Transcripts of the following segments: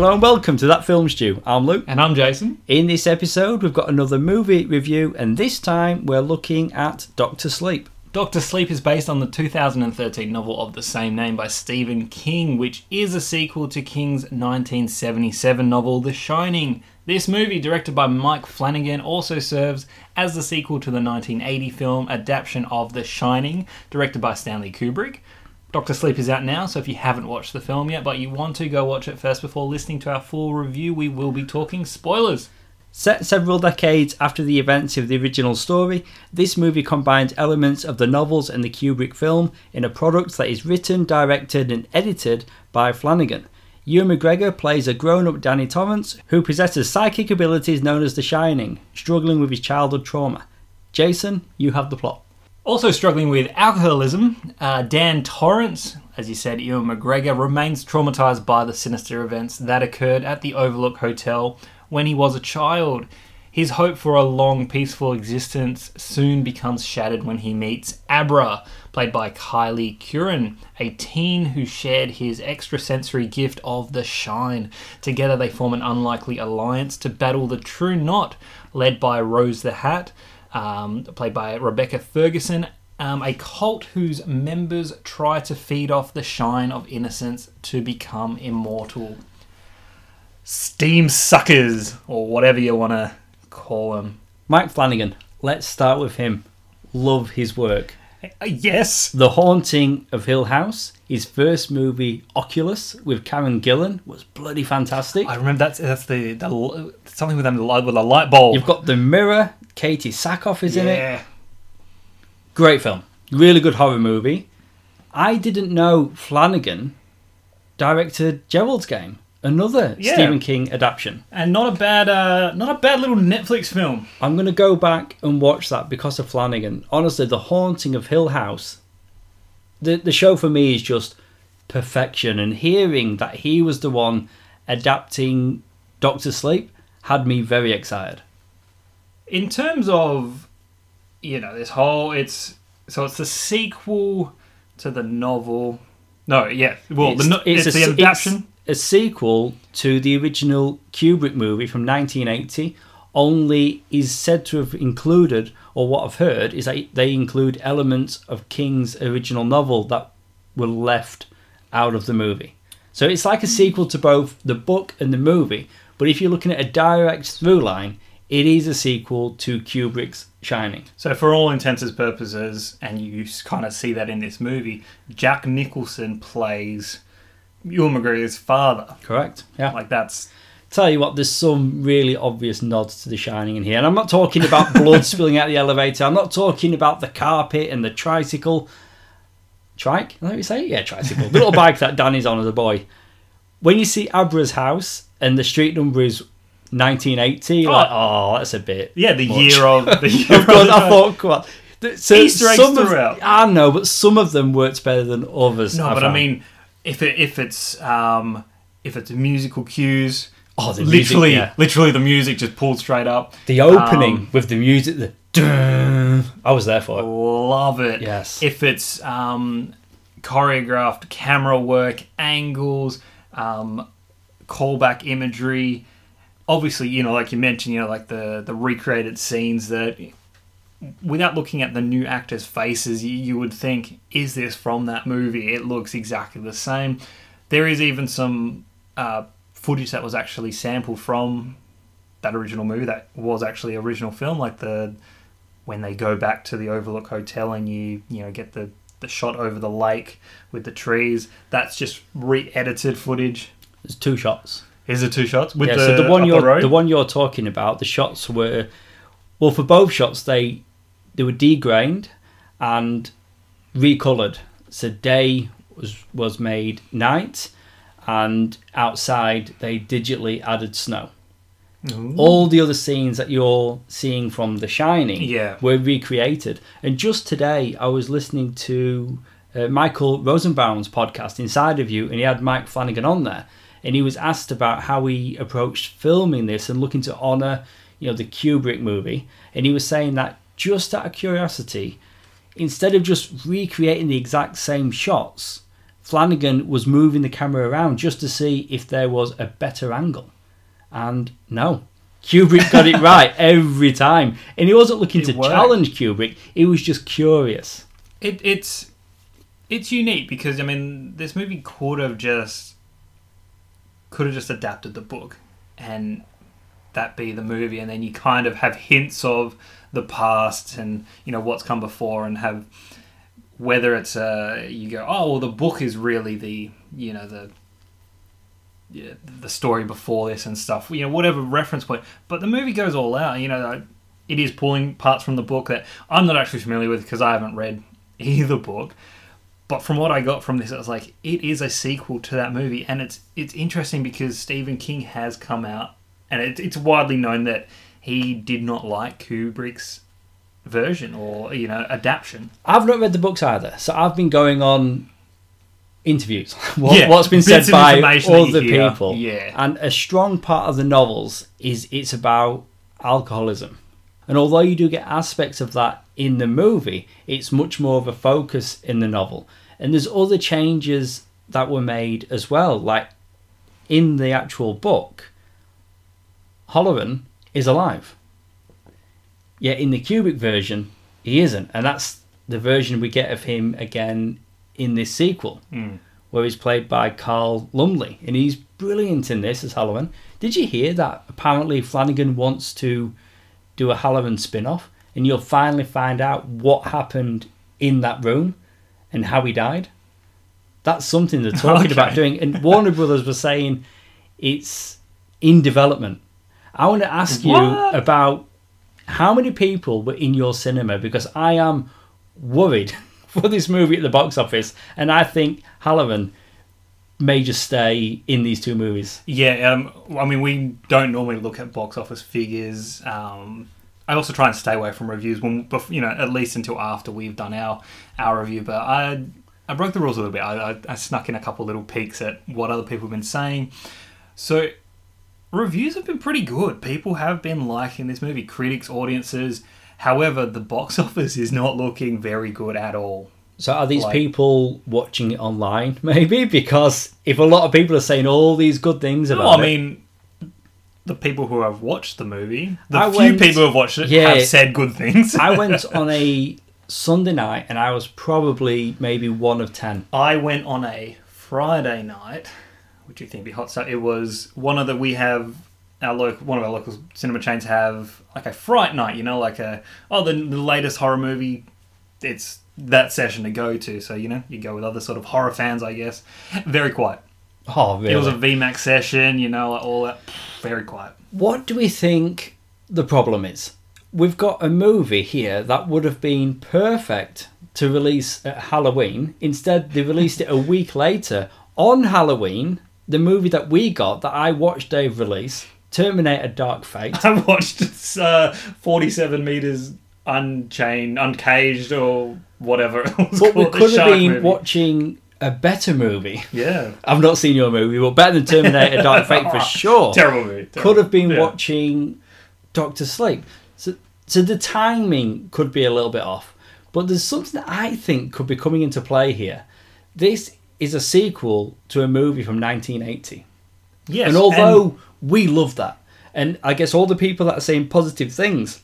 Hello and welcome to That Film Stew. I'm Luke. And I'm Jason. In this episode, we've got another movie review, and this time we're looking at Doctor Sleep. Doctor Sleep is based on the 2013 novel of the same name by Stephen King, which is a sequel to King's 1977 novel The Shining. This movie, directed by Mike Flanagan, also serves as the sequel to the 1980 film adaptation of The Shining, directed by Stanley Kubrick. Doctor Sleep is out now, so if you haven't watched the film yet, but you want to, go watch it first before listening to our full review. We will be talking spoilers. Set several decades after the events of the original story, this movie combines elements of the novels and the Kubrick film in a product that is written, directed, and edited by Flanagan. Ewan McGregor plays a grown up Danny Torrance who possesses psychic abilities known as The Shining, struggling with his childhood trauma. Jason, you have the plot. Also struggling with alcoholism, uh, Dan Torrance, as you said, Ewan McGregor, remains traumatized by the sinister events that occurred at the Overlook Hotel when he was a child. His hope for a long, peaceful existence soon becomes shattered when he meets Abra, played by Kyliegh Curran, a teen who shared his extrasensory gift of the shine. Together, they form an unlikely alliance to battle the True Knot, led by Rose the Hat, um, played by Rebecca Ferguson, um, a cult whose members try to feed off the shine of innocence to become immortal. Steam suckers, or whatever you want to call them. Mike Flanagan, let's start with him. Love his work. Uh, yes. The Haunting of Hill House, his first movie, Oculus, with Karen Gillan, was bloody fantastic. I remember that's that's the, the something with, them, with a light bulb. You've got The Mirror, Katee Sackhoff is in it. yeah. Great film. Really good horror movie. I didn't know Flanagan directed Gerald's Game, another Yeah. Stephen King adaptation. And not a bad, uh, not a bad little Netflix film. I'm going to go back and watch that because of Flanagan. Honestly, The Haunting of Hill House, the, the show for me is just perfection. And hearing that he was the one adapting Doctor Sleep had me very excited. in terms of you know this whole it's so it's the sequel to the novel no yeah well the, no- it's, a, the adaptation it's a sequel to the original Kubrick movie from 1980. Only is said to have included, or what I've heard, is that they include elements of King's original novel that were left out of the movie. So it's like a hmm. sequel to both the book and the movie. But if you're looking at a direct through line, it is a sequel to Kubrick's Shining. so for all intents and purposes and you kind of see that in this movie jack nicholson plays Ewan McGregor's father Correct? Yeah. like that's Tell you what, there's some really obvious nods to The Shining in here. And I'm not talking about blood spilling out the elevator. I'm not talking about the carpet and the tricycle. Trike? Is that what you say? Yeah, tricycle. The little bike that Danny's on as a boy. When you see Abra's house and the street number is 1980, you're Oh. like, oh, that's a bit. yeah the much." year of the year Of course, I thought, come on. So Easter eggs some of- throughout. I know, but some of them worked better than others. no but I mean if it if it's um if it's musical cues oh, the music, literally yeah. literally the music just pulled straight up the opening Um, with the music, the dun, I was there for it. love it. Yes. If it's um, choreographed camera work, angles, um, callback imagery, obviously, you know, like you mentioned, you know, like the the recreated scenes that, without looking at the new actors' faces, you, you would think, is this from that movie? It looks exactly the same. There is even some uh, footage that was actually sampled from that original movie that was actually original film, like the when they go back to the Overlook Hotel and you you know get the the shot over the lake with the trees. That's just re-edited footage. There's two shots. Is it two shots with yeah, the, so the one you're road? the one you're talking about, the shots were well for both shots they they were degrained and recolored. So day was was made night, and outside they digitally added snow. Ooh. All the other scenes that you're seeing from The Shining Yeah. were recreated. And just today, I was listening to uh, Michael Rosenbaum's podcast, Inside of You, and he had Mike Flanagan on there. And he was asked about how he approached filming this and looking to honour, you know, the Kubrick movie. And he was saying that just out of curiosity, instead of just recreating the exact same shots, Flanagan was moving the camera around just to see if there was a better angle. And no, Kubrick got it right every time. And he wasn't looking It to worked. challenge Kubrick, he was just curious. It, it's it's unique because I mean this movie could have just could have just adapted the book and that be the movie and then you kind of have hints of the past and you know what's come before and have whether it's uh you go oh well the book is really the you know the yeah, the story before this and stuff you know whatever reference point. But the movie goes all out you know it is pulling parts from the book that I'm not actually familiar with because I haven't read either book. But from what I got from this, it was like it is a sequel to that movie, and it's it's interesting because Stephen King has come out, and it, it's widely known that he did not like Kubrick's version or you know adaptation. I've not read the books either, so I've been going on interviews. what, Yeah, what's been said by information that you other hear, people. yeah. And a strong part of the novels is it's about alcoholism. And although you do get aspects of that in the movie, it's much more of a focus in the novel. And there's other changes that were made as well. Like in the actual book, Hallorann is alive. Yet in the Kubrick version, he isn't. And that's the version we get of him again in this sequel, Mm. where he's played by Carl Lumbly. And he's brilliant in this as Hallorann. Did you hear that apparently Flanagan wants to do a Hallorann spin off? And you'll finally find out what happened in that room and how he died. That's something they're talking Okay. about doing. And Warner Brothers was saying it's in development. I want to ask you about how many people were in your cinema because I am worried for this movie at the box office, and I think Hallorann may just stay in these two movies. Yeah, um, I mean we don't normally look at box office figures. Um, I also try and stay away from reviews when you know at least until after we've done our our review. But I I broke the rules a little bit. I, I, I snuck in a couple little peeks at what other people have been saying. So reviews have been pretty good. People have been liking this movie, critics, audiences. However, the box office is not looking very good at all. So are these Like- people watching it online? Maybe because if a lot of people are saying all these good things about No, I it, mean, the people who have watched the movie, the I few went- people who have watched it, Yeah. have said good things. I went on a Sunday night and I was probably maybe one of ten. I went on a Friday night, which you think be hot. So it was one of the we have our local one of our local cinema chains have like a fright night. You know, like a oh the, the latest horror movie. It's that session to go to. So you know you go with other sort of horror fans, I guess. Very quiet. Oh, really? It was a VMAX session. You know, like all that. Very quiet. What do we think the problem is? We've got a movie here that would have been perfect to release at Halloween. Instead, they released it a week later on Halloween. The movie that we got, that I watched Dave release, Terminator Dark Fate. I watched uh, 47 meters unchained, uncaged, or whatever it was But we called. the could have been movie. watching a better movie. Yeah. I've not seen your movie, but better than Terminator Dark Fate for sure. Terrible movie. could have been Yeah. watching Doctor Sleep. So, so the timing could be a little bit off. But there's something that I think could be coming into play here. This is a sequel to a movie from 1980. Yes, and although we love that, and I guess all the people that are saying positive things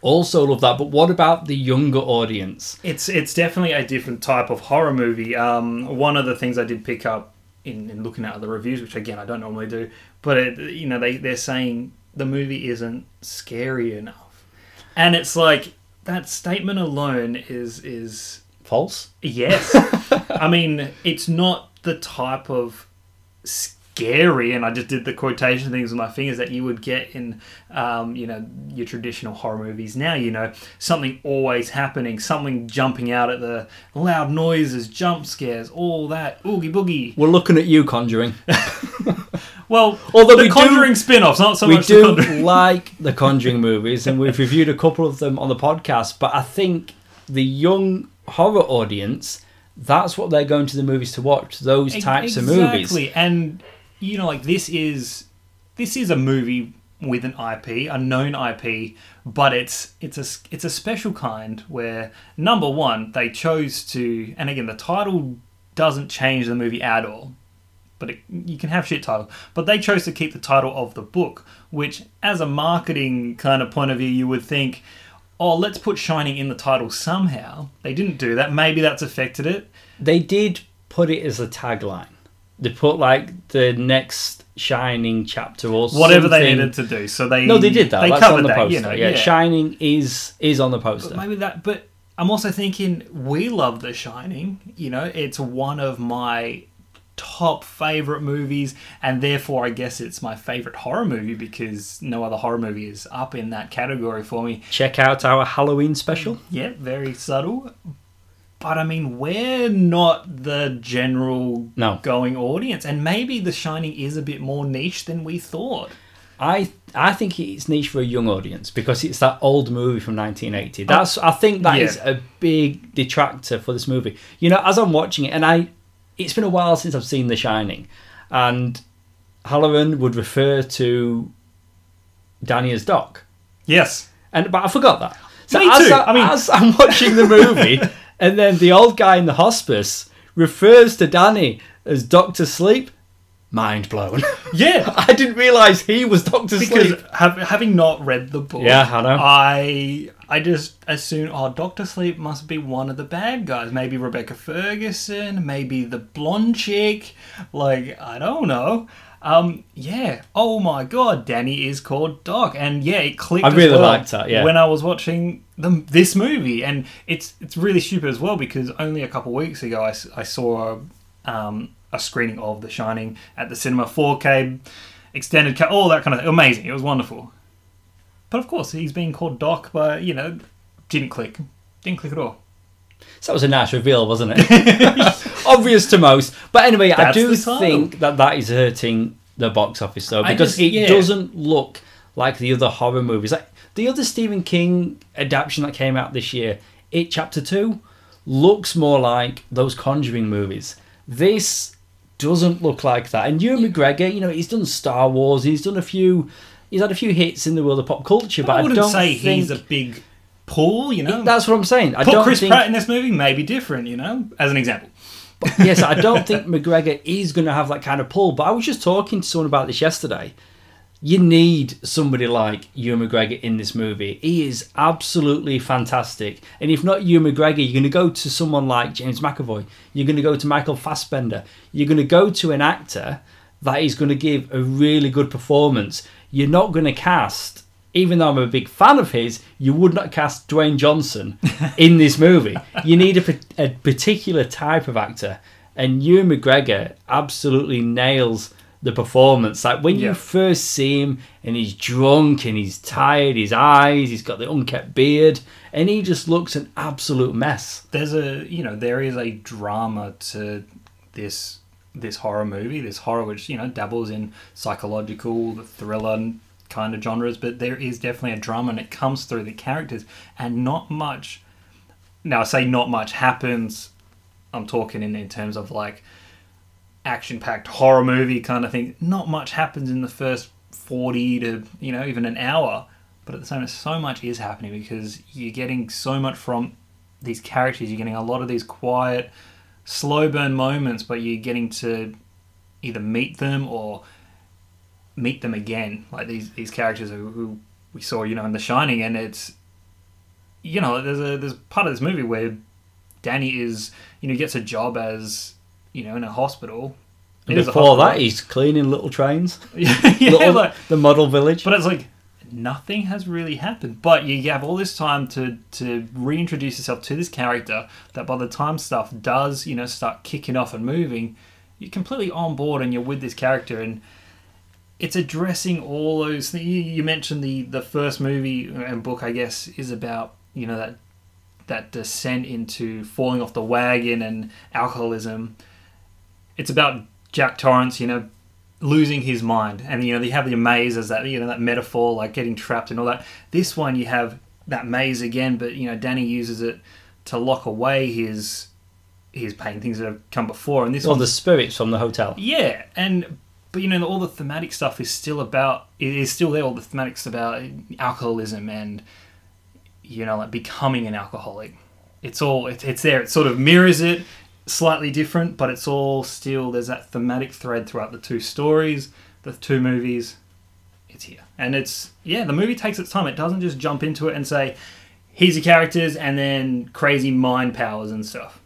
also love that, but what about the younger audience? it's it's definitely a different type of horror movie. Um, one of the things I did pick up in, in looking at other reviews, which again I don't normally do, but it, you know they they're saying the movie isn't scary enough, and it's like that statement alone is is False? Yes. I mean, it's not the type of scary, and I just did the quotation things with my fingers that you would get in, um, you know, your traditional horror movies now. You know, something always happening, something jumping out at the loud noises, jump scares, all that, oogie boogie. We're looking at you, Conjuring. Well, Although the we do- Conjuring spin-offs, not so we much the do Conjuring. like the Conjuring movies, and we've reviewed a couple of them on the podcast. But I think the young horror audience, that's what they're going to the movies to watch. Those types of movies. Exactly, and you know, like this is this is a movie with an IP, a known IP, but it's it's a it's a special kind where number one they chose to, and again the title doesn't change the movie at all. But it, you can have shit title, But they chose to keep the title of the book, which, as a marketing kind of point of view, you would think, oh, let's put Shining in the title somehow. They didn't do that. Maybe that's affected it. They did put it as a tagline. They put like the next Shining chapter or Whatever they needed to do. So they No, they did that. They That's covered on the that, poster. you know. yeah. yeah. Shining is is on the poster. But maybe that. But I'm also thinking we love The Shining. You know, it's one of my top favorite movies, and therefore I guess it's my favorite horror movie because no other horror movie is up in that category for me. Check out our Halloween special. Yeah, very subtle. But I mean, we're not the general No. going audience, and maybe The Shining is a bit more niche than we thought. I I think it's niche for a young audience because it's that old movie from 1980. Oh, That's I think that yeah. is a big detractor for this movie. You know, as I'm watching it, and I, it's been a while since I've seen The Shining, and Hallorann would refer to Danny as Doc, Yes. and but I forgot that. So Me as too. I, I mean- as I'm watching the movie, and then the old guy in the hospice refers to Danny as Doctor Sleep. Mind blown. Yeah. I didn't realise he was Doctor because Sleep. have, having not read the book, Yeah, I know. I I just assume oh, Doctor Sleep must be one of the bad guys. Maybe Rebecca Ferguson, maybe the blonde chick. Like I don't know. Um, yeah. Oh my God, Danny is called Doc, and yeah, it clicked. I as really well liked that, yeah. when I was watching the, this movie, and it's it's really stupid as well because only a couple weeks ago I, s- I saw um, a screening of The Shining at the cinema, 4K, extended cut, all that kind of thing. Amazing. It was wonderful. But of course, he's being called Doc, but you know, didn't click. Didn't click at all. So that was a nice reveal, wasn't it? Obvious to most. But anyway, I do think that that is hurting the box office though, because just- it yeah. doesn't look like the other horror movies. Like the other Stephen King adaptation that came out this year, It Chapter Two, looks more like those Conjuring movies. This doesn't look like that. And Ewan McGregor, you know, he's done Star Wars, he's done a few, he's had a few hits in the world of pop culture, but I I, wouldn't don't say think he's a big pull, you know. that's what I'm saying. I Put don't think Chris think Pratt in this movie, maybe different, you know, as an example. But, yes, I don't think McGregor is going to have that kind of pull. But I was just talking to someone about this yesterday. You need somebody like Ewan McGregor in this movie. He is absolutely fantastic. And if not Ewan McGregor, you're going to go to someone like James McAvoy. You're going to go to Michael Fassbender. You're going to go to an actor that is going to give a really good performance. You're not going to cast, even though I'm a big fan of his, you would not cast Dwayne Johnson in this movie. You need a, a particular type of actor. And Ewan McGregor absolutely nails the performance. Like when Yeah. you first see him and he's drunk and he's tired, his eyes, he's got the unkept beard, and he just looks an absolute mess. there's a you know there is a drama to this this horror movie this horror which you know dabbles in psychological the thriller kind of genres but there is definitely a drama and it comes through the characters and not much now i say not much happens i'm talking in, in terms of like action packed horror movie kind of thing. Not much happens in the first 40 to you know even an hour but at the same time so much is happening because you're getting so much from these characters. You're getting a lot of these quiet slow burn moments but you're getting to either meet them or meet them again. Like these these characters who, who we saw you know in the shining and it's you know there's a there's part of this movie where danny is you know gets a job as you know in a hospital And It is a before that, he's cleaning little trains. yeah, little, like, the model village. but it's like nothing has really happened. But you have all this time to to reintroduce yourself to this character. That by the time stuff does, you know, start kicking off and moving, you're completely on board and you're with this character and. It's addressing all those. Things. You you mentioned the the first movie and book, I guess, is about you know that that descent into falling off the wagon and alcoholism. It's about Jack Torrance, you know, losing his mind. And you know you have the maze as that you know that metaphor like getting trapped and all that. This one you have that maze again but you know danny uses it to lock away his his pain things that have come before. And this Well, the spirits from the hotel. yeah and but you know all the thematic stuff is still about it is still there all the thematics about alcoholism and you know like becoming an alcoholic. It's all it's, it's there. It sort of mirrors it slightly different, but it's all still there's that thematic thread throughout the two stories, the two movies. It's here, and it's yeah. The movie takes its time. It doesn't just jump into it and say, "Here's your characters," and then crazy mind powers and stuff.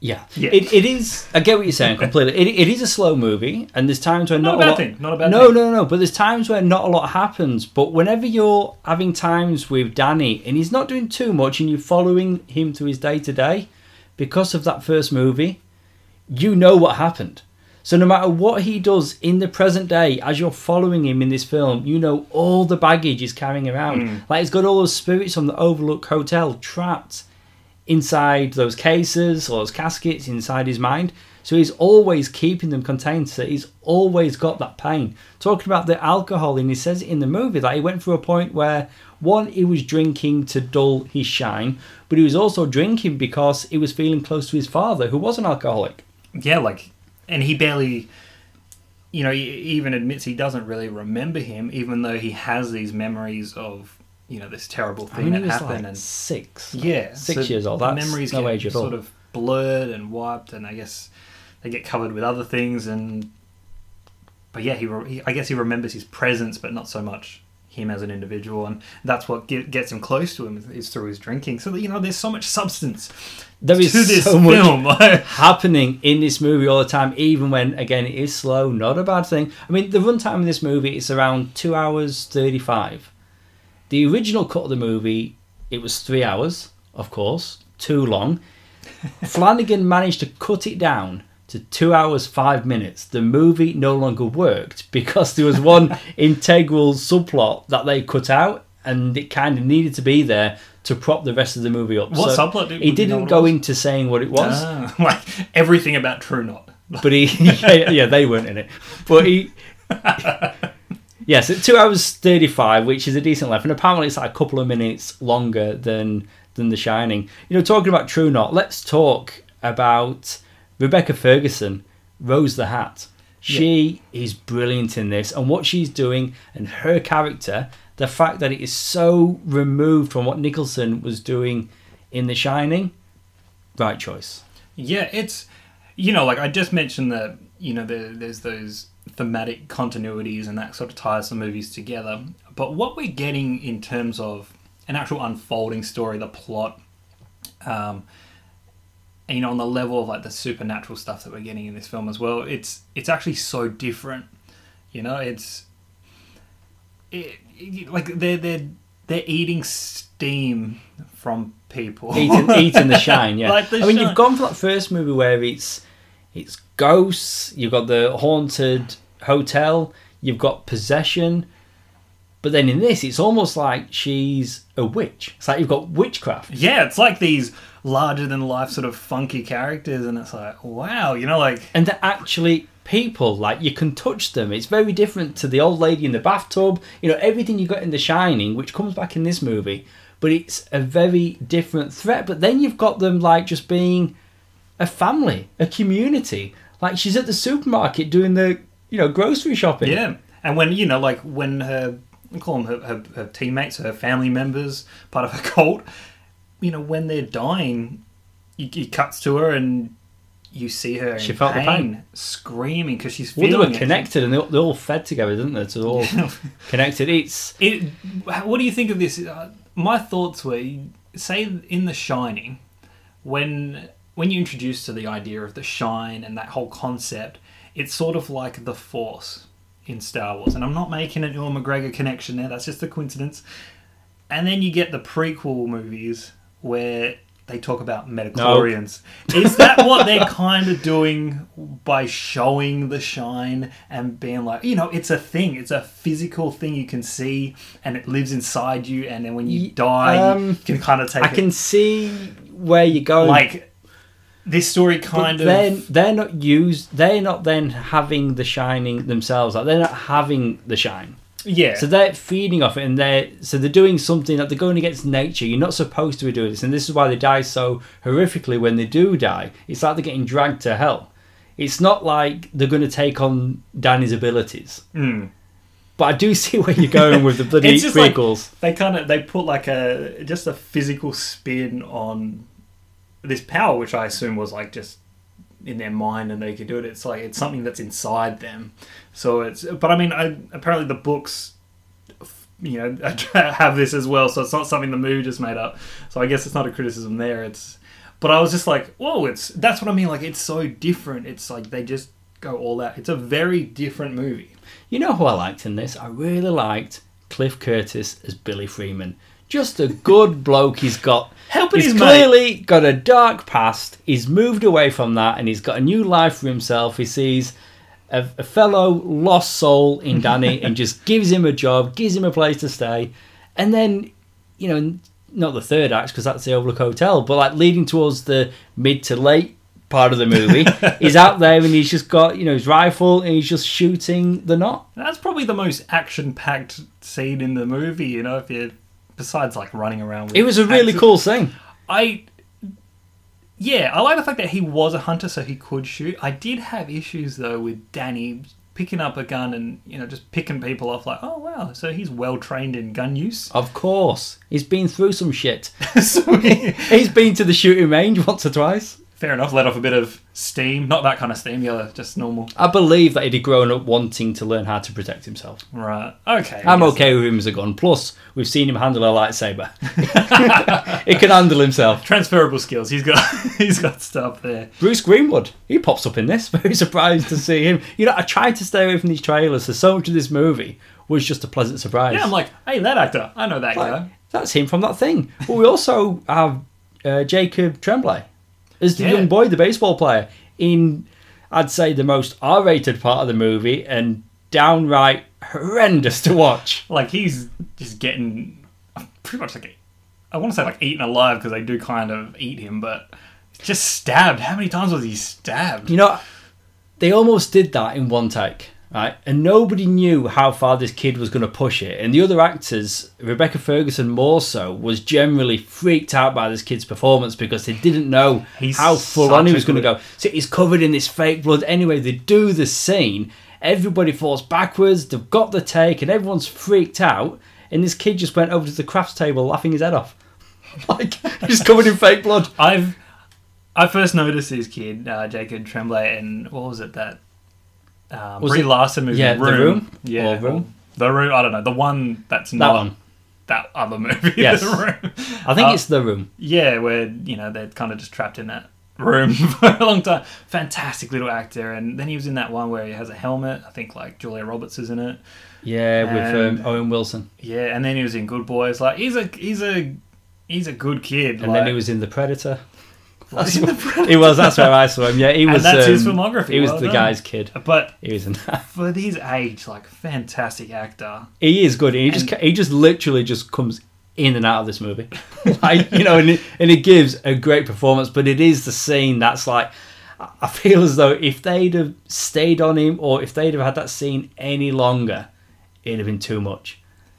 Yeah, Yeah. It, it is. I get what you're saying completely. It, it is a slow movie, and there's times where Not not, a bad lot, thing, not a bad no, thing. no, no. But there's times where not a lot happens. But whenever you're having times with Danny, and he's not doing too much, and you're following him through his day to day, because of that first movie, you know what happened. So no matter what he does in the present day, as you're following him in this film, you know all the baggage he's carrying around. Mm. Like he's got all those spirits from the Overlook Hotel trapped inside those cases or those caskets inside his mind. So he's always keeping them contained. So he's always got that pain. Talking about the alcohol, and he says in the movie that he went through a point where one, he was drinking to dull his shine, but he was also drinking because he was feeling close to his father, who was an alcoholic. Yeah, like, and he barely, you know, he even admits he doesn't really remember him, even though he has these memories of, you know, this terrible I thing mean, he that happened. like and six. yeah, six so years old. the That's memories no get age at all. sort of blurred and wiped, and I guess they get covered with other things. And but yeah, he, he I guess he remembers his presence, but not so much him as an individual, and that's what get, gets him close to him is through his drinking. So you know, there's so much substance There is this so much film. happening in this movie all the time, even when again it is slow, not a bad thing. I mean, the runtime of this movie is around two hours thirty-five. The original cut of the movie, it was three hours, of course, too long. Flanagan managed to cut it down to two hours five minutes. The movie no longer worked because there was one integral subplot that they cut out, and it kind of needed to be there to prop the rest of the movie up. What So subplot did- He would you know didn't go into saying what it was. Ah, like everything about True Knot. But he, yeah, yeah, they weren't in it. But he, yes, at two hours thirty-five, which is a decent length, and apparently it's like a couple of minutes longer than than The Shining. You know, talking about True Knot, let's talk about Rebecca Ferguson, Rose the Hat. She is brilliant in this, and what she's doing, and her character, the fact that it is so removed from what Nicholson was doing in The Shining, right choice. Yeah, it's you know, like I just mentioned that you know there, there's those thematic continuities and that sort of ties the movies together. But what we're getting in terms of an actual unfolding story, the plot, um, and, you know, on the level of like the supernatural stuff that we're getting in this film as well, it's it's actually so different. You know, it's it, it- like they're they're they're eating steam from people. eating, eating the shine. Yeah, Like the I mean, you've gone for that first movie where it's it's ghosts. You've got the haunted hotel. You've got possession. But then in this, it's almost like she's a witch. It's like you've got witchcraft. Yeah, it's like these larger than life sort of funky characters, and it's like, wow, you know, like And they're actually people. Like you can touch them. It's very different to the old lady in the bathtub. You know, everything you got in The Shining, which comes back in this movie. But it's a very different threat. But then you've got them like just being a family, a community. Like she's at the supermarket doing the, you know, grocery shopping. yeah. And when you know, like when her, I call them her, her, her teammates, her family members, part of her cult, you know, when they're dying, you, it cuts to her and you see her She felt the pain, pain. screaming because she's Well, they were it. connected and they, they all fed together, didn't they? So all connected. It's It, what do you think of this? Uh, my thoughts were, say in The Shining, when when you introduce to the idea of the shine and that whole concept, it's sort of like the Force in Star Wars. And I'm not making an Ewan McGregor connection there. That's just a coincidence. And then you get the prequel movies where they talk about midi-chlorians. Is that what they're kind of doing by showing the shine and being like, you know, it's a thing. It's a physical thing you can see and it lives inside you. And then when you die, um, you can kind of take I it. can see where you're going. Like, this story But kind then of. they're not used. They're not then having the shining themselves. Like they're not having the shine. Yeah. So they're feeding off it, and they're so they're doing something that they're going against nature. You're not supposed to be doing this, and this is why they die so horrifically when they do die. It's like they're getting dragged to hell. It's not like they're going to take on Danny's abilities. Mm. But I do see where you're going with the bloody It's just like- they kind of they put like a just a physical spin on this power, which I assume was like just in their mind and they could do it. It's like it's something that's inside them. So it's, but I mean, I, apparently the books, you know, have this as well. So it's not something the movie just made up. So I guess it's not a criticism there. It's, but I was just like, whoa, it's that's what I mean. Like it's so different. It's like they just go all out. It's a very different movie. You know who I liked in this? I really liked Cliff Curtis as Billy Freeman. Just a good bloke. He's got Helping he's his mate. clearly got a dark past. He's moved away from that, and he's got a new life for himself. He sees a, a fellow lost soul in Danny, and just gives him a job, gives him a place to stay, and then you know, not the third act because that's the Overlook Hotel, but like leading towards the mid to late part of the movie, he's out there and he's just got you know his rifle and he's just shooting the knot. That's probably the most action-packed scene in the movie. You know, if you besides like running around. With It was a really axes. cool thing. I yeah, I like the fact that he was a hunter, so he could shoot. I did have issues though with Danny picking up a gun and you know just picking people off. Like, oh wow, so he's well trained in gun use. Of course, he's been through some shit. so He's been to the shooting range once or twice. Fair enough. Let off a bit of steam, not that kind of steam, yeah, just normal. I believe that he'd have grown up wanting to learn how to protect himself. Right. Okay. I'm okay with him as a gun. Plus, we've seen him handle a lightsaber. he can handle himself. Transferable skills. He's got he's got stuff there. Bruce Greenwood, he pops up in this. Very surprised to see him. You know, I tried to stay away from these trailers, so so much of this movie was just a pleasant surprise. Yeah, I'm like, hey, that actor, I know that Like, guy. that's him from that thing. But we also have uh, Jacob Tremblay as the Yeah. young boy, the baseball player, in I'd say the most R-rated part of the movie and downright horrendous to watch. Like he's just getting pretty much like I want to say like eaten alive because they do kind of eat him, but just stabbed. How many times was he stabbed? You know, they almost did that in one take, right? And nobody knew how far this kid was going to push it. And the other actors, Rebecca Ferguson more so, was generally freaked out by this kid's performance because they didn't know He's how full on he was going to go. So he's covered in this fake blood. Anyway, they do the scene. Everybody falls backwards. They've got the take, and everyone's freaked out. And this kid just went over to the crafts table, laughing his head off, like he's covered in fake blood. I've I first noticed this kid, uh, Jacob Tremblay, and what was it that um, Was Brie it- Larson movie? yeah, The Room. Room? Yeah, Or Room? The room. I don't know the one that's That not one. that other movie. Yes. The room. I think Uh, it's the room. Yeah, where you know they're kind of just trapped in that room for a long time. Fantastic little actor, and then he was in that one where he has a helmet. I think like Julia Roberts is in it. Yeah, with um, Owen Wilson. Yeah, and then he was in Good Boys. Like he's a he's a he's a good kid. And then he was in The Predator. Was in the He was. That's where I saw him. Yeah, he And was. that's his um, filmography, He was well the done. guy's kid. But He was in that. for his age, like fantastic actor. He is good. He just he just literally just comes in and out of this movie, like you know, and it, and it gives a great performance. But it is the scene that's like. I feel as though if they'd have stayed on him, or if they'd have had that scene any longer, it'd have been too much.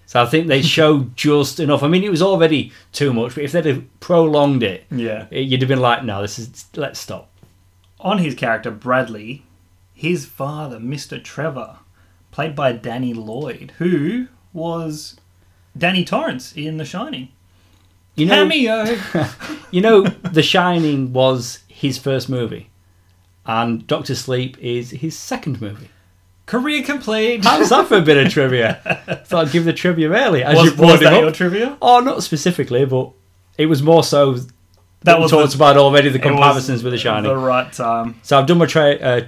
So I think they showed just enough. I mean, it was already too much, but if they'd have prolonged it, Yeah. it- you'd have been like, "No, this is let's stop." On his character Bradley, his father, Mr. Trevor, played by Danny Lloyd, who was Danny Torrance in The Shining. You know, Cameo. You know, The Shining was his first movie, and Doctor Sleep is his second movie. Career complete. How's that for a bit of trivia? Thought I'd give the trivia early. As was, you brought was that up. your trivia? Oh, not specifically, but it was more so that, was talked the- about already the comparisons with The Shining. The right time. So I've done my tra- uh,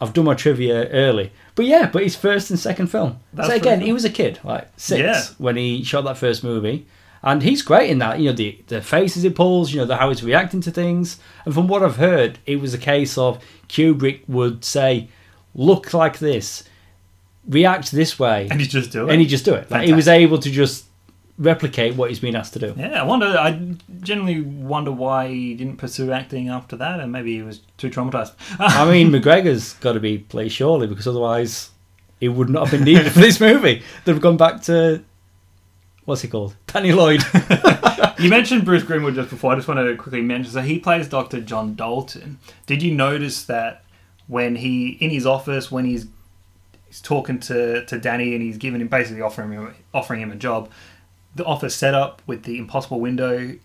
I've done my trivia early. But yeah, but his first and second film. That's so again, cool. he was a kid, like six, Yeah. when he shot that first movie. And he's great in that. You know, the the faces he pulls, you know, the how he's reacting to things. And from what I've heard, it was a case of Kubrick would say, Look like this, react this way, And you just do it. and he just do it. Like he was able to just replicate what he's been asked to do. Yeah, I wonder. I generally wonder why he didn't pursue acting after that, and maybe he was too traumatized. I mean, McGregor's got to be played surely because otherwise he would not have been needed for this movie. They've gone back to what's he called, Danny Lloyd. you mentioned Bruce Greenwood just before. I just want to quickly mention. So he plays Doctor John Dalton. Did you notice that when he in his office when he's he's talking to, to Danny and he's giving him basically offering him offering him a job, the office setup with the impossible window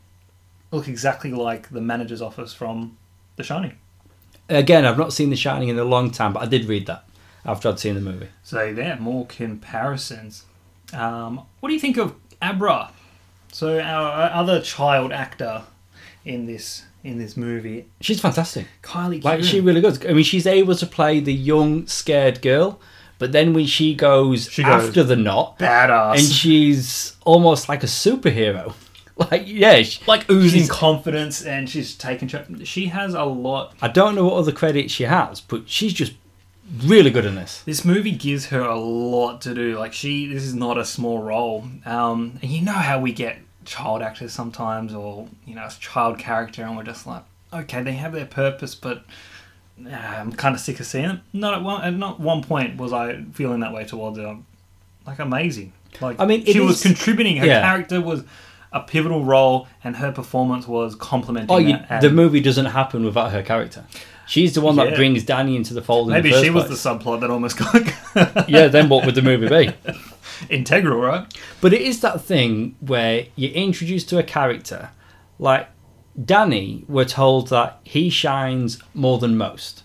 look exactly like the manager's office from The Shining. Again, I've not seen The Shining in a long time, but I did read that after I'd seen the movie. So there, more comparisons. Um, what do you think of Abra? So our our other child actor in this in this movie, She's fantastic. Kylie. Like Cuoco. she really good. I mean, she's able to play the young, scared girl, but then when she goes, She goes- after the knot, badass, and she's almost like a superhero. Like, yeah, she, like oozing she's- confidence, and she's taking. Tra- she has a lot. I don't know what other credit she has, but she's just really good in this. This movie gives her a lot to do. Like she, this is not a small role. Um, and you know how we get child actors sometimes, or you know, child character, and we're just like, okay, they have their purpose, but uh, I'm kind of sick of seeing it. Not at one, at not one point was I feeling that way towards her. Like amazing. Like I mean, she was is- contributing. Her yeah. character was a pivotal role, and her performance was complementing. Oh, you. The movie doesn't happen without her character. She's the one that Yeah. brings Danny into the fold. maybe in the she first was the subplot that almost got yeah. Then what would the movie be? integral, right? But it is that thing where you're introduced to a character, like Danny. We're told that he shines more than most.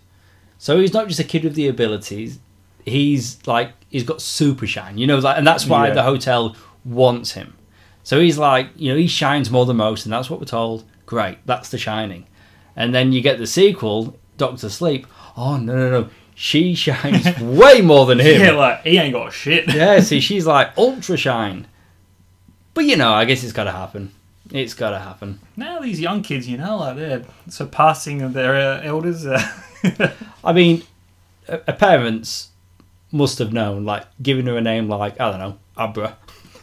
So he's not just a kid with the abilities. He's like he's got super shine. You know, like, and that's why Yeah. the hotel wants him. So he's like, you know, he shines more than most, and that's what we're told. Great, that's the shining. And then you get the sequel, Doctor Sleep. Oh no no no, she shines way more than him. Yeah, like he ain't got shit. Yeah, see, she's like ultra shine. But you know, I guess it's got to happen. It's got to happen. Now these young kids, you know, like they're surpassing their uh, elders. Uh, I mean, a, a parents must have known, like giving her a name like I don't know, Abra,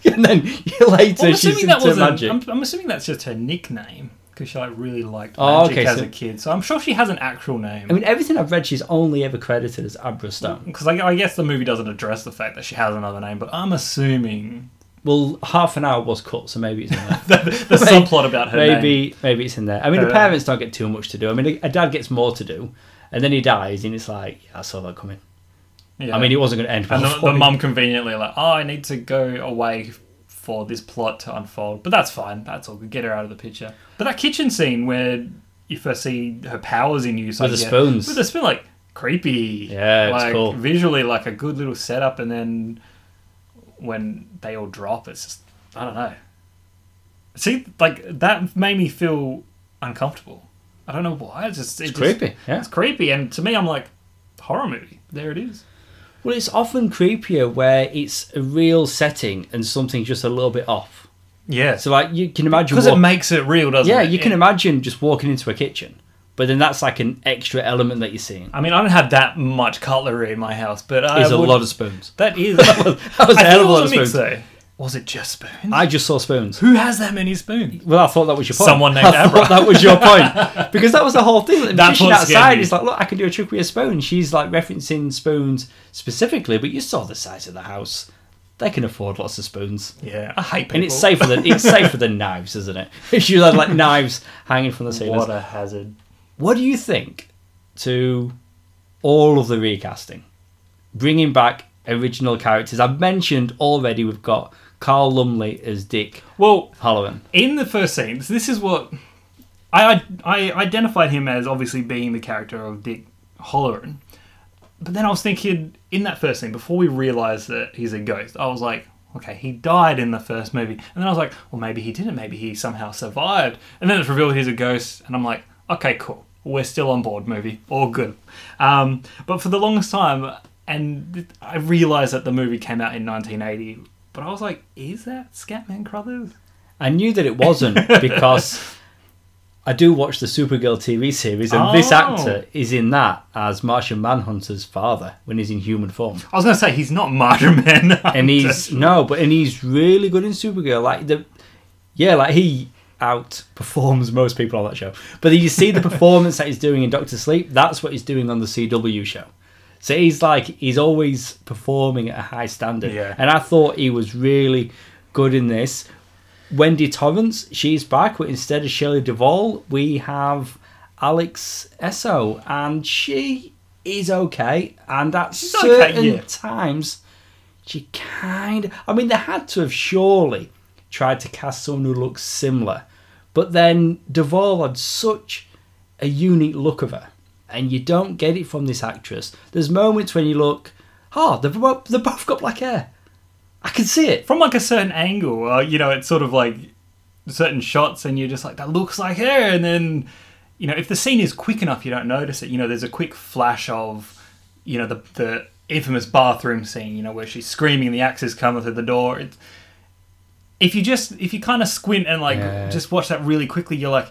and then later I'm she's into magic. I'm, I'm assuming that's just her nickname because she like really liked Oh, magic okay, as so- a kid. So I'm sure she has an actual name. I mean, everything I've read, she's only ever credited as Abra Stone. because I, I guess the movie doesn't address the fact that she has another name, but I'm assuming Well, half an hour was cut, so maybe it's in there. the subplot about her name. maybe maybe it's in there. I mean, the Uh, parents don't get too much to do. I mean, a, dad gets more to do, and then he dies, and it's like, yeah, I saw that coming. Yeah. I mean, it wasn't going to end. and the, the mum conveniently like, oh, I need to go away for this plot to unfold. But that's fine. That's all good. Get her out of the picture. But that kitchen scene where you first see her powers in use With the guess- spoons. with the spoon, like creepy. Yeah, it's like, cool. Visually, like a good little setup, and then when they all drop, it's just I don't know. See, like that made me feel uncomfortable. I don't know why. It's just It's it just- creepy. Yeah. It's creepy, and to me, I'm like horror movie. There it is. Well, it's often creepier where it's a real setting and something's just a little bit off. Yeah, So, like, you can imagine. because it makes it real, doesn't yeah, it? Yeah, you can imagine just walking into a kitchen, but then that's like an extra element that you're seeing. I mean, I don't have that much cutlery in my house, but I There's a would- lot of spoons. That is. That was I a think hell of a lot was of mix, spoons. though. Was it just spoons? I just saw spoons. Who has that many spoons? Well, I thought that was your point. Someone named I thought that was your point because that was the whole thing. The That's magician what scared outside me. is like, look, I can do a trick with a spoon. She's like referencing spoons specifically, but you saw the size of the house. They can afford lots of spoons. Yeah, I hate people. And it's safer than it's safer than knives, isn't it? If you had like knives hanging from the ceiling. What a hazard. What do you think to all of the recasting? Bringing back original characters. I've mentioned already we've got Carl Lumbly as Dick Well, Hallorann. in the first scene, this is what I I identified him as obviously being the character of Dick Hallorann. But then I was thinking in that first scene, before we realised that he's a ghost, I was like, okay, he died in the first movie. And then I was like, well, maybe he didn't. Maybe he somehow survived. And then it's revealed he's a ghost. And I'm like, okay, cool. We're still on board, movie. All good. Um, but for the longest time, and I realised that the movie came out in 1980, but I was like, is that Scatman Crothers? I knew that it wasn't because I do watch the Supergirl TV series, and this Oh. actor is in that as Martian Manhunter's father when he's in human form. I was gonna say he's not Martian Man, And he's no, but and he's really good in Supergirl. Like the yeah, like he outperforms most people on that show. But you see the performance that he's doing in Doctor Sleep. That's what he's doing on the CW show. So he's like he's always performing at a high standard. Yeah. And I thought he was really good in this. Wendy Torrance, she's back, but instead of Shelley Duvall, we have Alex Essoe, and she is okay. And at She's okay, certain yeah. times, she kind of. I mean, they had to have surely tried to cast someone who looks similar, But then Duvall had such a unique look of her, and you don't get it from this actress. There's moments when you look, oh, they've both, they've both got black hair. I can see it. From like a certain angle, uh, you know, it's sort of like certain shots, and you're just like, that looks like hair. And then, you know, if the scene is quick enough, you don't notice it. You know, there's a quick flash of, you know, the the infamous bathroom scene, you know, where she's screaming, the axe is coming through the door. It's, if you just if you kind of squint and like Yeah. just watch that really quickly, you're like,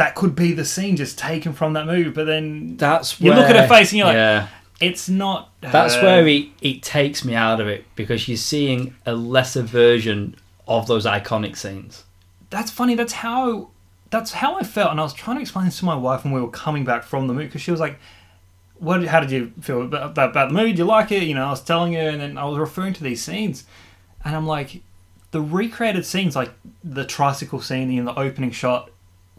that could be the scene just taken from that movie. But then That's You where, look at her face and you're like, yeah. it's not. That's where it, it takes me out of it because you're seeing a lesser version of those iconic scenes. that's funny. That's how that's how I felt, and I was trying to explain this to my wife when we were coming back from the movie because she was like, "What? How did you feel about, about, about the movie? Did you like it?" You know, I was telling her, and then I was referring to these scenes, and I'm like, the recreated scenes, like the tricycle scene in the opening shot,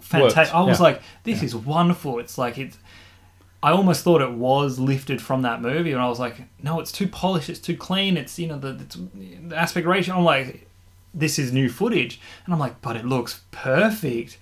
fantastic. I was yeah. like, this is wonderful. It's like it's. I almost thought it was lifted from that movie, and I was like, no, it's too polished, it's too clean, it's you know the, it's, the aspect ratio. I'm like, this is new footage, and I'm like, but it looks perfect.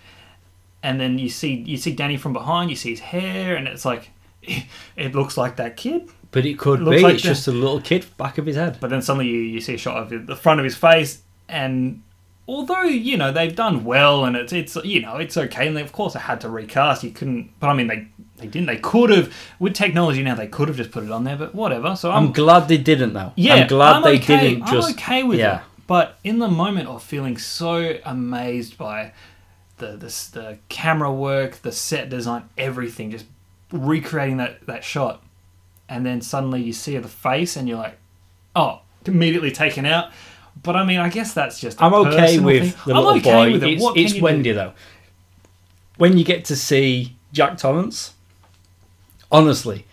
And then you see you see Danny from behind, you see his hair, and it's like, it looks like that kid. But it could It be. like it's the- just a little kid back of his head. But then suddenly you, you see a shot of the front of his face, and although you know they've done well, and it's it's you know it's okay, and they, of course they had to recast. You couldn't, but I mean they they didn't. They could have with technology now. They could have just put it on there, but whatever. So I'm I'm, glad they didn't though. yeah, I'm glad I'm they okay. didn't just. I'm okay with yeah. it. But in the moment of feeling so amazed by the the the camera work, the set design, everything, just recreating that that shot, and then suddenly you see the face, and you're like, oh, immediately taken out. But I mean, I guess that's just. i I'm okay with the little I'm okay boy. with it. It's, What it's you do? Wendy though. When you get to see Jack Torrance, honestly,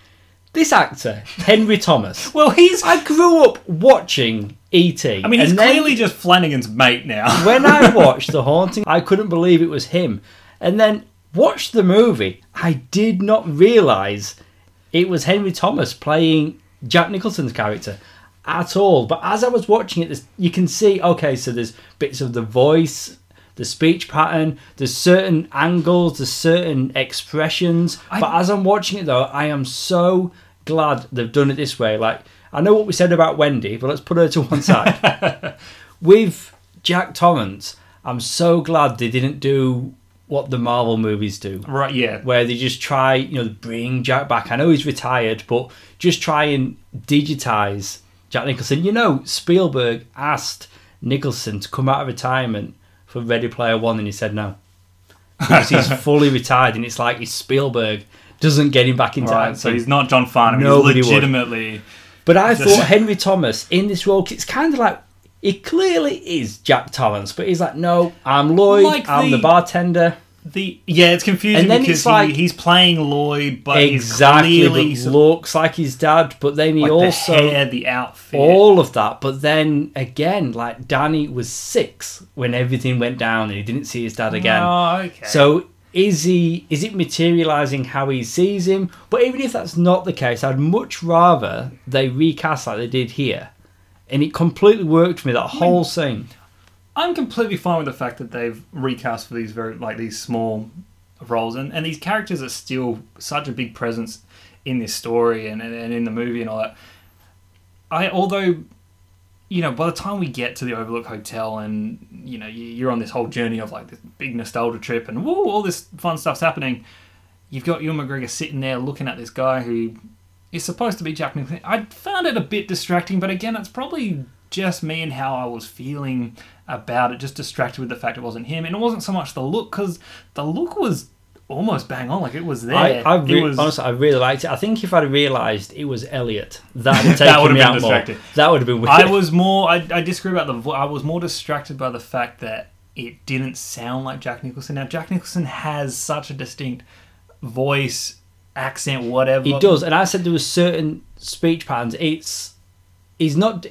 this actor Henry Thomas. Well, he's. I grew up watching E.T. I mean, he's and then clearly just Flanagan's mate now. when I watched The Haunting, I couldn't believe it was him. And then watched the movie, I did not realise it was Henry Thomas playing Jack Nicholson's character at all. But as I was watching it, this- you can see, okay, so there's bits of the voice, the speech pattern, there's certain angles, there's certain expressions. I- but as I'm watching it though, I am so glad they've done it this way. Like, I know what we said about Wendy, but let's put her to one side with Jack Torrance, I'm so glad they didn't do what the Marvel movies do, right? Yeah. where they just try, you know, bring Jack back. I know he's retired, but just try and digitize Jack Nicholson. You know, Spielberg asked Nicholson to come out of retirement for Ready Player One, and he said no because he's fully retired, and it's like it's Spielberg doesn't get him back in time. Right. So he's not John Farnham. Nobody he's would. legitimately. But I Just- thought Henry Thomas in this role, it's kind of like he clearly is Jack Torrance, but he's like, no, I'm Lloyd, Like I'm the- the bartender. The yeah, it's confusing And then because it's like- he, he's playing Lloyd, but exactly, he's clearly but looks like his dad. But then he like also the hair, the outfit. all of that. But then again, like Danny was six when everything went down, and he didn't see his dad again. Oh, okay. So is he? Is it materializing how he sees him? But even if that's not the case, I'd much rather they recast like they did here, and it completely worked for me. That whole scene. I'm completely fine with the fact that they've recast for these very like these small roles, and, and these characters are still such a big presence in this story and, and, and in the movie and all that. I although you know by the time we get to the Overlook Hotel and you know you- you're on this whole journey of like this big nostalgia trip and woo, all this fun stuff's happening, you've got Ewan McGregor sitting there looking at this guy who is supposed to be Jack Nicholson. I found it a bit distracting, but again, it's probably just me and how I was feeling about it. Just distracted with the fact it wasn't him, and it wasn't so much the look because the look was almost bang on, like it was there. I, I re- was honestly, I really liked it. I think if I'd realised it was Elliot, that would have That taken would have me been out distracting. more. That would have been weird. I was more. I, I disagree about the. vo- I was more distracted by the fact that it didn't sound like Jack Nicholson. Now Jack Nicholson has such a distinct voice, accent, whatever. He does, and I said there were certain speech patterns. It's he's not.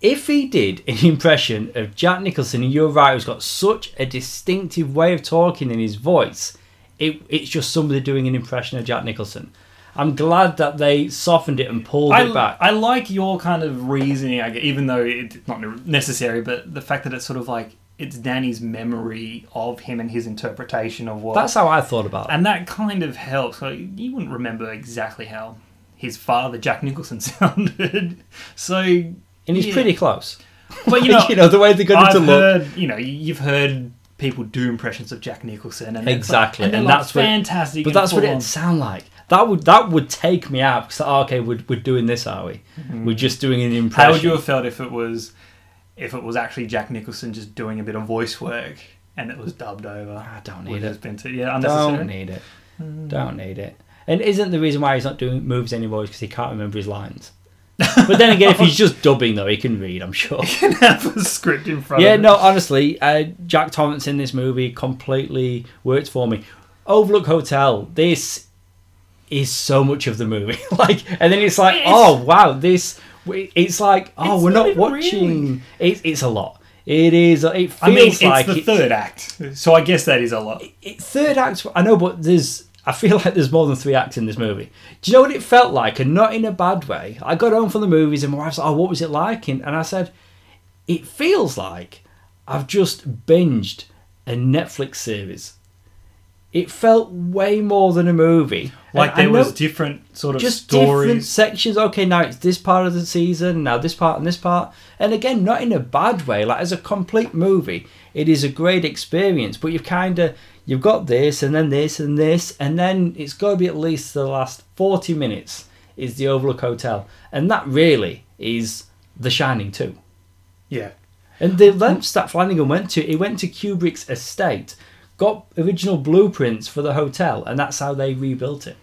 If he did an impression of Jack Nicholson, and you're right, who's got such a distinctive way of talking in his voice, it, it's just somebody doing an impression of Jack Nicholson. I'm glad that they softened it and pulled I, it back. I like your kind of reasoning, even though it's not necessary, but the fact that it's sort of like it's Danny's memory of him and his interpretation of what. That's how I thought about it. and that kind of helps. Like, you wouldn't remember exactly how his father, Jack Nicholson, sounded. So, And he's yeah. pretty close. But you know, you know the way they got him to look. heard, you know, you've heard people do impressions of Jack Nicholson, and Exactly, like, and, and they're that's like what- fantastic. But that's what it'd sound like. That would that would take me out. Because ah, okay, we're, we're doing this, are we? Mm-hmm. We're just doing an impression. How would you have felt if it was, if it was actually Jack Nicholson just doing a bit of voice work and it was dubbed over? I don't need it. been too, yeah, unnecessary. Don't need it. Hmm. Don't need it. And isn't the reason why he's not doing moves anymore is because he can't remember his lines? But then again, if he's just dubbing though, he can read. I'm sure. He can have a script in front. Yeah, of him. Yeah, no, honestly, uh, Jack Torrance in this movie completely worked for me. Overlook Hotel, this is so much of the movie. like, and then it's like, oh wow, this. It's like, oh, It's we're not not watching. really. It's it's a lot. It is. It feels I mean, it's like the it's- third act, so I guess that is a lot. it, third act. I know, but there's. I feel like there's more than three acts in this movie. Do you know what it felt like? And not in a bad way. I got home from the movies and my wife's like, "Oh, what was it like?" And, and I said, "It feels like I've just binged a Netflix series. It felt way more than a movie. Like And there was different sort of just different stories. sections. Okay, now it's this part of the season, now this part and this part. And again, not in a bad way. Like as a complete movie, it is a great experience. But you've kind of you've got this and then this and this, and then it's got to be at least the last forty minutes is the Overlook Hotel, and that really is The Shining too. Yeah, And the lengths that Flanagan went to, he went to Kubrick's estate, got original blueprints for the hotel, and that's how they rebuilt it.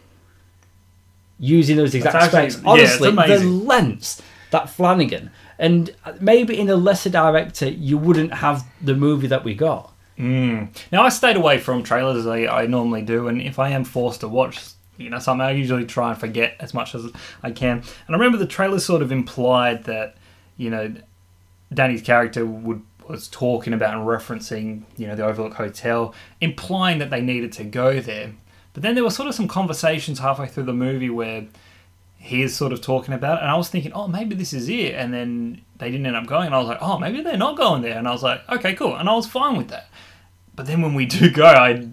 Using those exact actually- specs. yeah, Honestly, the amazing. lengths that Flanagan, and maybe in a lesser director, you wouldn't have the movie that we got. Mm. Now I stayed away from trailers as I, I normally do, and if I am forced to watch, you know, something I usually try and forget as much as I can. And I remember the trailer sort of implied that, you know, Danny's character would was talking about and referencing, you know, the Overlook Hotel, implying that they needed to go there. But then there were sort of some conversations halfway through the movie where he is sort of talking about it, and I was thinking, oh, maybe this is it. And then they didn't end up going, and I was like, oh, maybe they're not going there. And I was like, okay, cool. And I was fine with that. But then when we do go, I,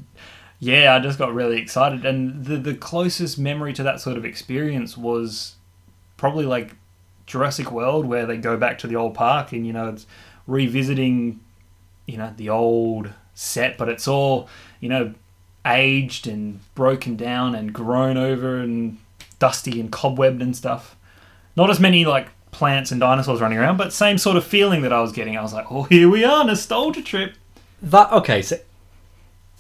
yeah, I just got really excited. And the the closest memory to that sort of experience was probably like Jurassic World, where they go back to the old park, and you know, it's revisiting, you know, the old set, but it's all, you know, aged and broken down and grown over and dusty and cobwebbed and stuff. Not as many like plants and dinosaurs running around, but same sort of feeling that I was getting. I was like, oh, here we are, nostalgia trip. That okay, so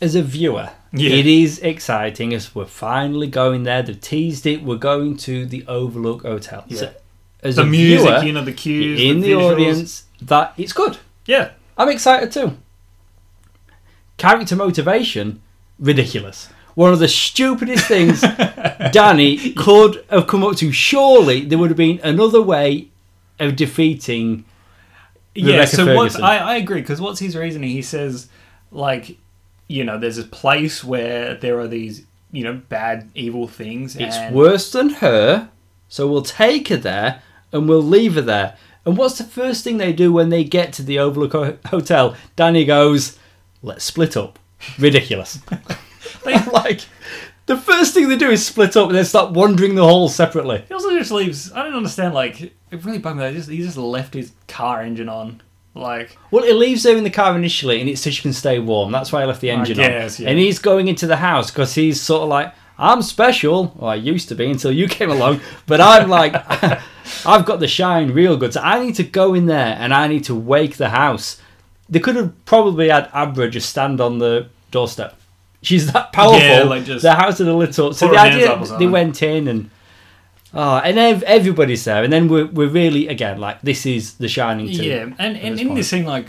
as a viewer, Yeah. it is exciting as we're finally going there. They've teased it. We're going to the Overlook Hotel. Yeah. So, as The a music, viewer, you know, the cues, in the, visuals. audience, that it's good. Yeah, I'm excited too. Character motivation, ridiculous. One of the stupidest things Danny could have come up to. Surely there would have been another way of defeating. Yeah. So what's I, I agree because what's his reasoning? He says like, you know, there's a place where there are these you know bad evil things. It's and worse than her, so we'll take her there and we'll leave her there. And what's the first thing they do when they get to the Overlook Ho- Hotel? Danny goes, "Let's split up." Ridiculous. They- like the first thing they do is split up and then start wandering the hall separately. He also just leaves. I don't understand. Like, it really bugged me. He just he just left his car engine on. Like, Well, it leaves her in the car initially, and it's so she can stay warm. That's why I left the engine guess, on. yeah. And he's going into the house because he's sort of like, "I'm special." Well, I used to be until you came along, but I'm like, I've got the shine real good. So I need to go in there and I need to wake the house. They could have probably had Abra just stand on the doorstep. She's that powerful. Yeah, like just the house had a little. So the idea up they went in and. Oh, and ev- everybody's there, and then we're, we're really again like this is the shining yeah, and and this in point. this thing, like,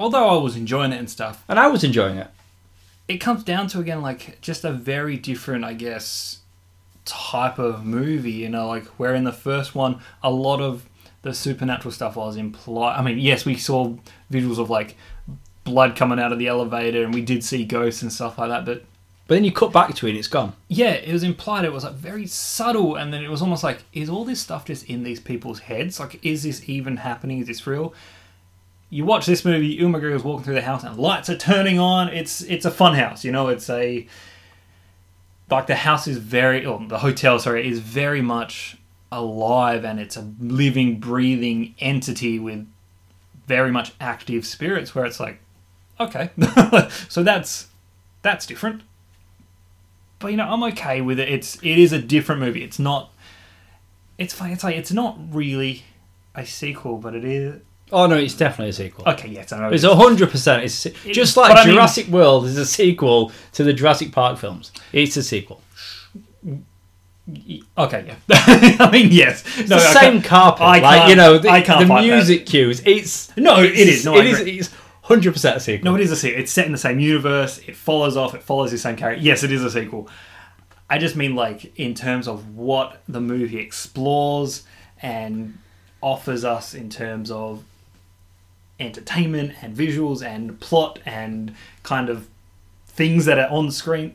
although I was enjoying it and stuff, and I was enjoying it. it comes down to again like just a very different, I guess, type of movie. You know, like where in the first one, a lot of the supernatural stuff was implied. I mean, yes, we saw visuals of like blood coming out of the elevator, and we did see ghosts and stuff like that, but But then you cut back to it and it's gone. yeah, it was implied. It was like very subtle, and then it was almost like, is all this stuff just in these people's heads? Like, is this even happening? Is this real? you watch this movie, Ewan McGregor's walking through the house and lights are turning on. It's it's a fun house, you know. It's a like the house is very, or the hotel, sorry, is very much alive and it's a living, breathing entity with very much active spirits. Where it's like, okay, so that's that's different. But you know, I'm okay with it. It's it is a different movie. It's not. It's fine. It's like it's not really a sequel, but it is. Oh no, it's definitely a sequel. Okay, yes, I know. It's hundred percent. It's It- just like I mean- Jurassic World is a sequel to the Jurassic Park films. It's a sequel. Okay, yeah. I mean, yes. It's the same carpet. I like you know, the, I can't the fight that. music cues. It's No, it it's- is. No, I it is. It's hundred percent a sequel. No, it is a sequel. It's set in the same universe. It follows off. It follows the same character. Yes, it is a sequel. I just mean like in terms of what the movie explores and offers us in terms of entertainment and visuals and plot and kind of things that are on screen.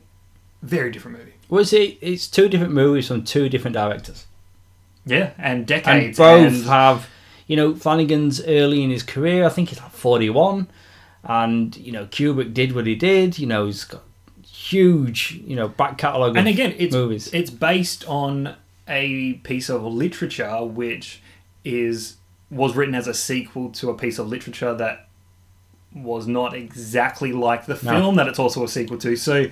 Very different movie. Well, see, it's two different movies from two different directors, Yeah, and decades. and both and- have. You know, Flanagan's early in his career. I think he's like forty-one, and you know, Kubrick did what he did. You know, he's got huge, you know, back catalogue. and again it's movies. it's based on a piece of literature which is was written as a sequel to a piece of literature that was not exactly like the No. film that it's also a sequel to so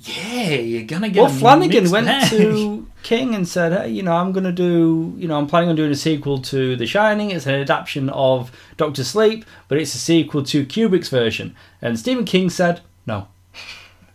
yeah you're gonna get Well, Flanagan went bag. to King and said, "Hey, you know, I'm to do, you know, I'm planning on doing a sequel to The Shining. It's an adaptation of Doctor Sleep, but it's a sequel to Kubrick's version." And Stephen King said, "No."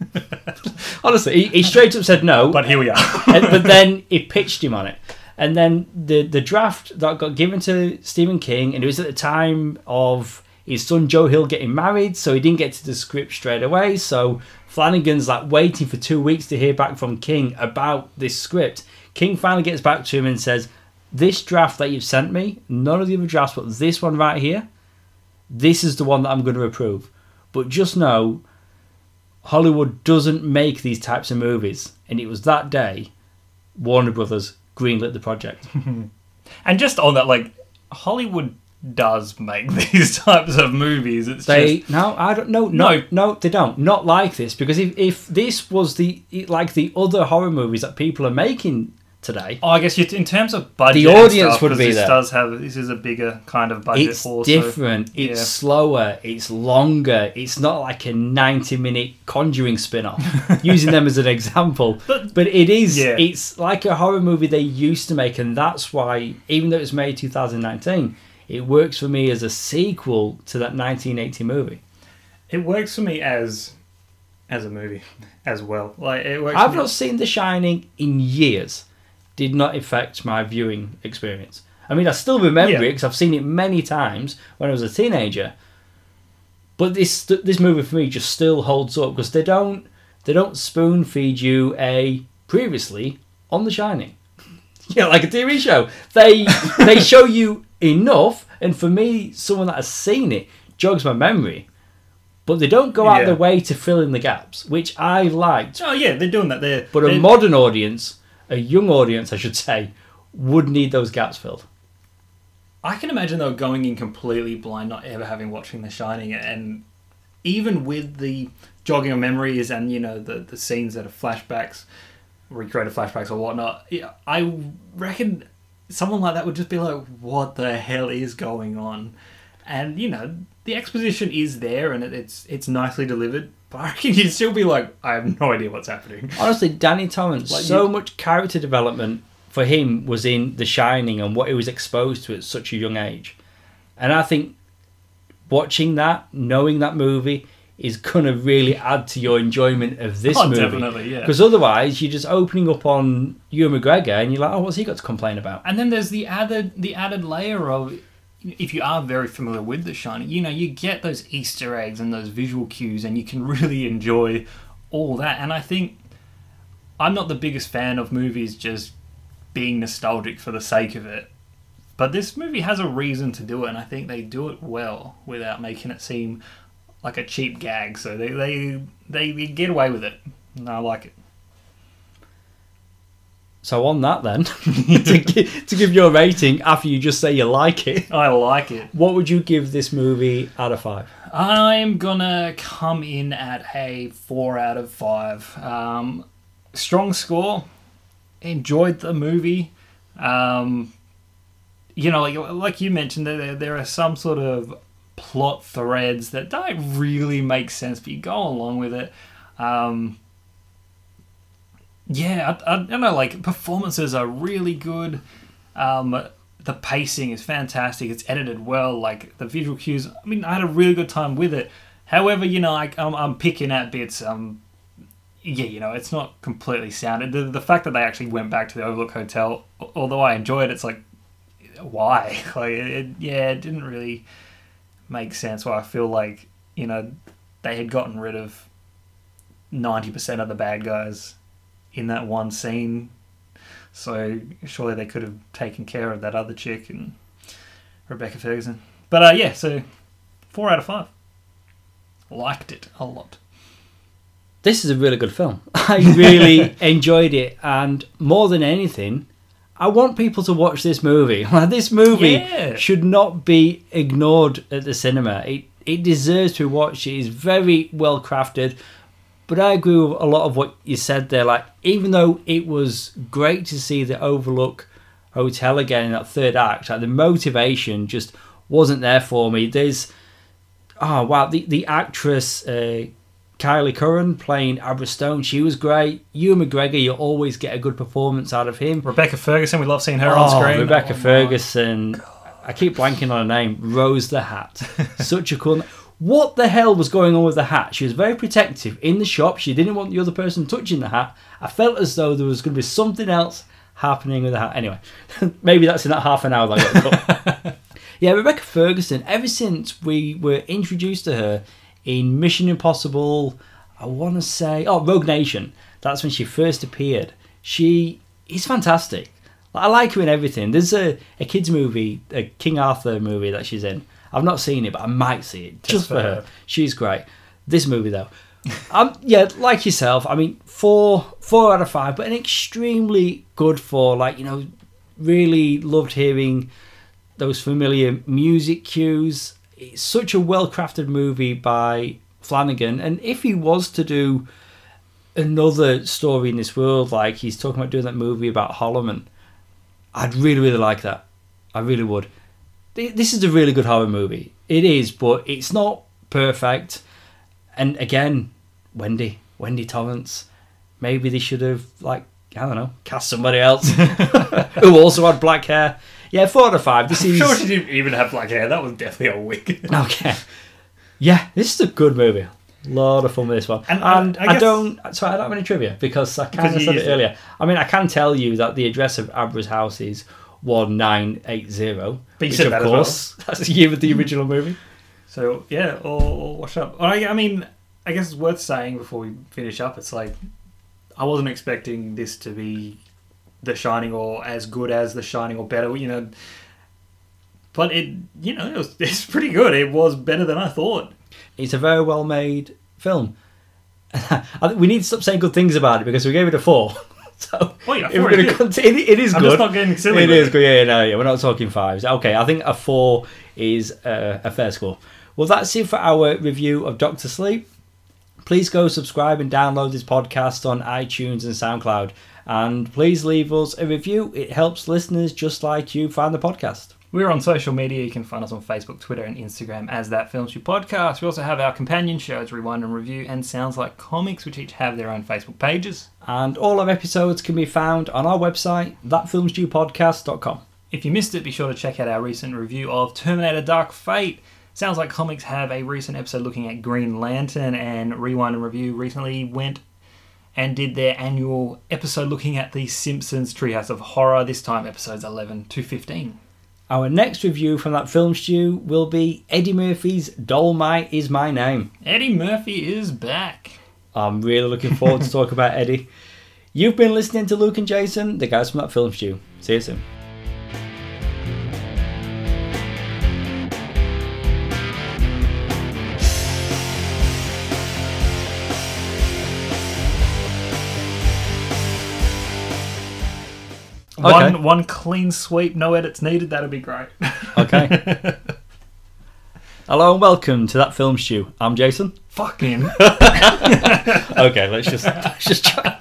Honestly, he, he straight up said no. but here we are and, but then he pitched him on it. And then the the draft that got given to Stephen King, and it was at the time of his son Joe Hill getting married, so he didn't get to the script straight away. So Flanagan's like waiting for two weeks to hear back from King about this script. King finally gets back to him and says, "This draft that you've sent me, none of the other drafts, but this one right here, this is the one that I'm going to approve. But just know, Hollywood doesn't make these types of movies, and it was that day Warner Brothers greenlit the project. and just on that like hollywood does make these types of movies it's They just no, I don't no no no they don't not like this because if if this was the like the other horror movies that people are making today, Oh, I guess you, in terms of budget, The audience stuff, would be this there. Does have this is a bigger kind of budget it's also. different. It's yeah. slower. It's longer. It's not like a ninety-minute Conjuring spin-off. using them as an example, But- but it is. Yeah. It's like a horror movie they used to make, and that's why, even though it was made two thousand nineteen, it works for me as a sequel to that nineteen eighty movie. It works for me as as a movie as well. Like it works. I've not seen The Shining in years. Did not affect my viewing experience. I mean, I still remember Yeah. it because I've seen it many times when I was a teenager. But this this movie for me just still holds up because they don't they don't spoon feed you a previously on The Shining. Yeah, like a TV show. They they show you enough, and for me, someone that has seen it jogs my memory. But they don't go out Yeah. their way to fill in the gaps, which I liked Oh yeah, they're doing that. They're but a they're- modern audience, a young audience, I should say, would need those gaps filled. I can imagine though going in completely blind, not ever having watching The Shining, and even with the jogging of memories and you know the the scenes that are flashbacks, recreated flashbacks or whatnot. Yeah, I reckon someone like that would just be like, "What the hell is going on?" And you know the exposition is there and it, it's it's nicely delivered, but I reckon you'd still be like, "I have no idea what's happening." Honestly, Danny Torrance, Like so you- much character development for him was in The Shining and what he was exposed to at such a young age. And I think watching that, knowing that movie, is going to really add to your enjoyment of this Oh, movie. definitely, yeah. Because otherwise, you're just opening up on Ewan McGregor and you're like, oh, what's he got to complain about? And then there's the added the added layer of if you are very familiar with The Shining, you know, you get those Easter eggs and those visual cues and you can really enjoy all that. And I think I'm not the biggest fan of movies just being nostalgic for the sake of it. But this movie has a reason to do it, and I think they do it well without making it seem like a cheap gag. So they they, they get away with it. And I like it. So on that then, to, gi- to give your rating after you just say you like it, I like it. what would you give this movie out of five? I'm gonna come in at a four out of five. Um, strong score. Enjoyed the movie. Um, you know, like, like you mentioned, there there are some sort of plot threads that don't really make sense, but you go along with it. Um, yeah, I, I don't know. Like performances are really good. Um, the pacing is fantastic. It's edited well. Like the visual cues. I mean, I had a really good time with it. However, you know, I, I'm, I'm picking at bits. Um, yeah, you know, it's not completely sound. The, the fact that they actually went back to the Overlook Hotel, although I enjoy it, it's like, why? Like, it, yeah, it didn't really make sense. Why I feel like, you know, they had gotten rid of 90% of the bad guys in that one scene. So surely they could have taken care of that other chick and Rebecca Ferguson. But uh, yeah, so four out of five. Liked it a lot. This is a really good film. I really enjoyed it, and more than anything, I want people to watch this movie. this movie Yeah. should not be ignored at the cinema. It it deserves to be watched. It is very well crafted. But I agree with a lot of what you said there. Like, even though it was great to see the Overlook Hotel again in that third act, like the motivation just wasn't there for me. There's, oh wow, the the actress uh, Kyliegh Curran playing Abra Stone, she was great. Ewan McGregor, you always get a good performance out of him. Rebecca Ferguson, we love seeing her Oh, on screen. Rebecca Oh, my Ferguson. I keep blanking on her name. Rose the Hat. Such a cool. What the hell was going on with the hat? She was very protective in the shop. She didn't want the other person touching the hat. I felt as though there was going to be something else happening with the hat. Anyway, maybe that's in that half an hour that I got yeah, Rebecca Ferguson. Ever since we were introduced to her in Mission Impossible, I want to say, oh, Rogue Nation. That's when she first appeared. She is fantastic. I like her in everything. There's a, a kids movie, a King Arthur movie that she's in. I've not seen it, but I might see it just, Just for her. her. She's great. This movie though, um, yeah, like yourself. I mean, four four out of five, but an extremely good four. Like you know, really loved hearing those familiar music cues. It's such a well crafted movie by Flanagan, and if he was to do another story in this world, like he's talking about doing that movie about Hallorann, I'd really, really like that. I really would. This is a really good horror movie. It is, but it's not perfect. And again, Wendy, Wendy Torrance. Maybe they should have, like, I don't know, cast somebody else who also had black hair. Yeah, four out of five. This I'm is sure she didn't even have black hair. That was definitely a wig. okay. Yeah, this is a good movie. A lot of fun with this one. And, And, uh, I I, guess- don't. Sorry, I don't have any trivia because I kind of said it earlier. I mean, I can tell you that the address of Abra's house is one nine eight zero. But you which said of that as well. course that's the year of the original movie. So yeah, all, all washed up. I, I mean, I guess it's worth saying before we finish up. It's like I wasn't expecting this to be The Shining or as good as The Shining or better. You know, but it you know it was it's pretty good. It was better than I thought. It's a very well made film. We need to stop saying good things about it because we gave it a four. so Oh yeah, if we're four going to good. continue, it is I'm good. just not getting silly. It is good. Yeah, yeah, no, yeah. We're not talking fives. Okay, I think a four is uh, a fair score. Well, that's it for our review of Doctor Sleep. Please go subscribe and download this podcast on iTunes and SoundCloud. And please leave us a review. It helps listeners just like you find the podcast. We're on social media. You can find us on Facebook, Twitter, and Instagram as That Film Stew Podcast. We also have our companion shows, Rewind and Review, and Sounds Like Comics, which each have their own Facebook pages. And all our episodes can be found on our website, thatfilmstewpodcast.com. If you missed it, be sure to check out our recent review of Terminator Dark Fate. Sounds like comics have a recent episode looking at Green Lantern, and Rewind and Review recently went and did their annual episode looking at the Simpsons Treehouse of Horror, this time episodes 11 to 15. Our next review from that film stew will be Eddie Murphy's Dolemite is My Name. Eddie Murphy is back. I'm really looking forward to talk about Eddie. You've been listening to Luke and Jason, the guys from that film stew. See you soon. Okay. One one clean sweep, no edits needed. That'd be great. Okay. Hello and welcome to that film stew. I'm Jason. Fuck him. Okay, let's just let's just try.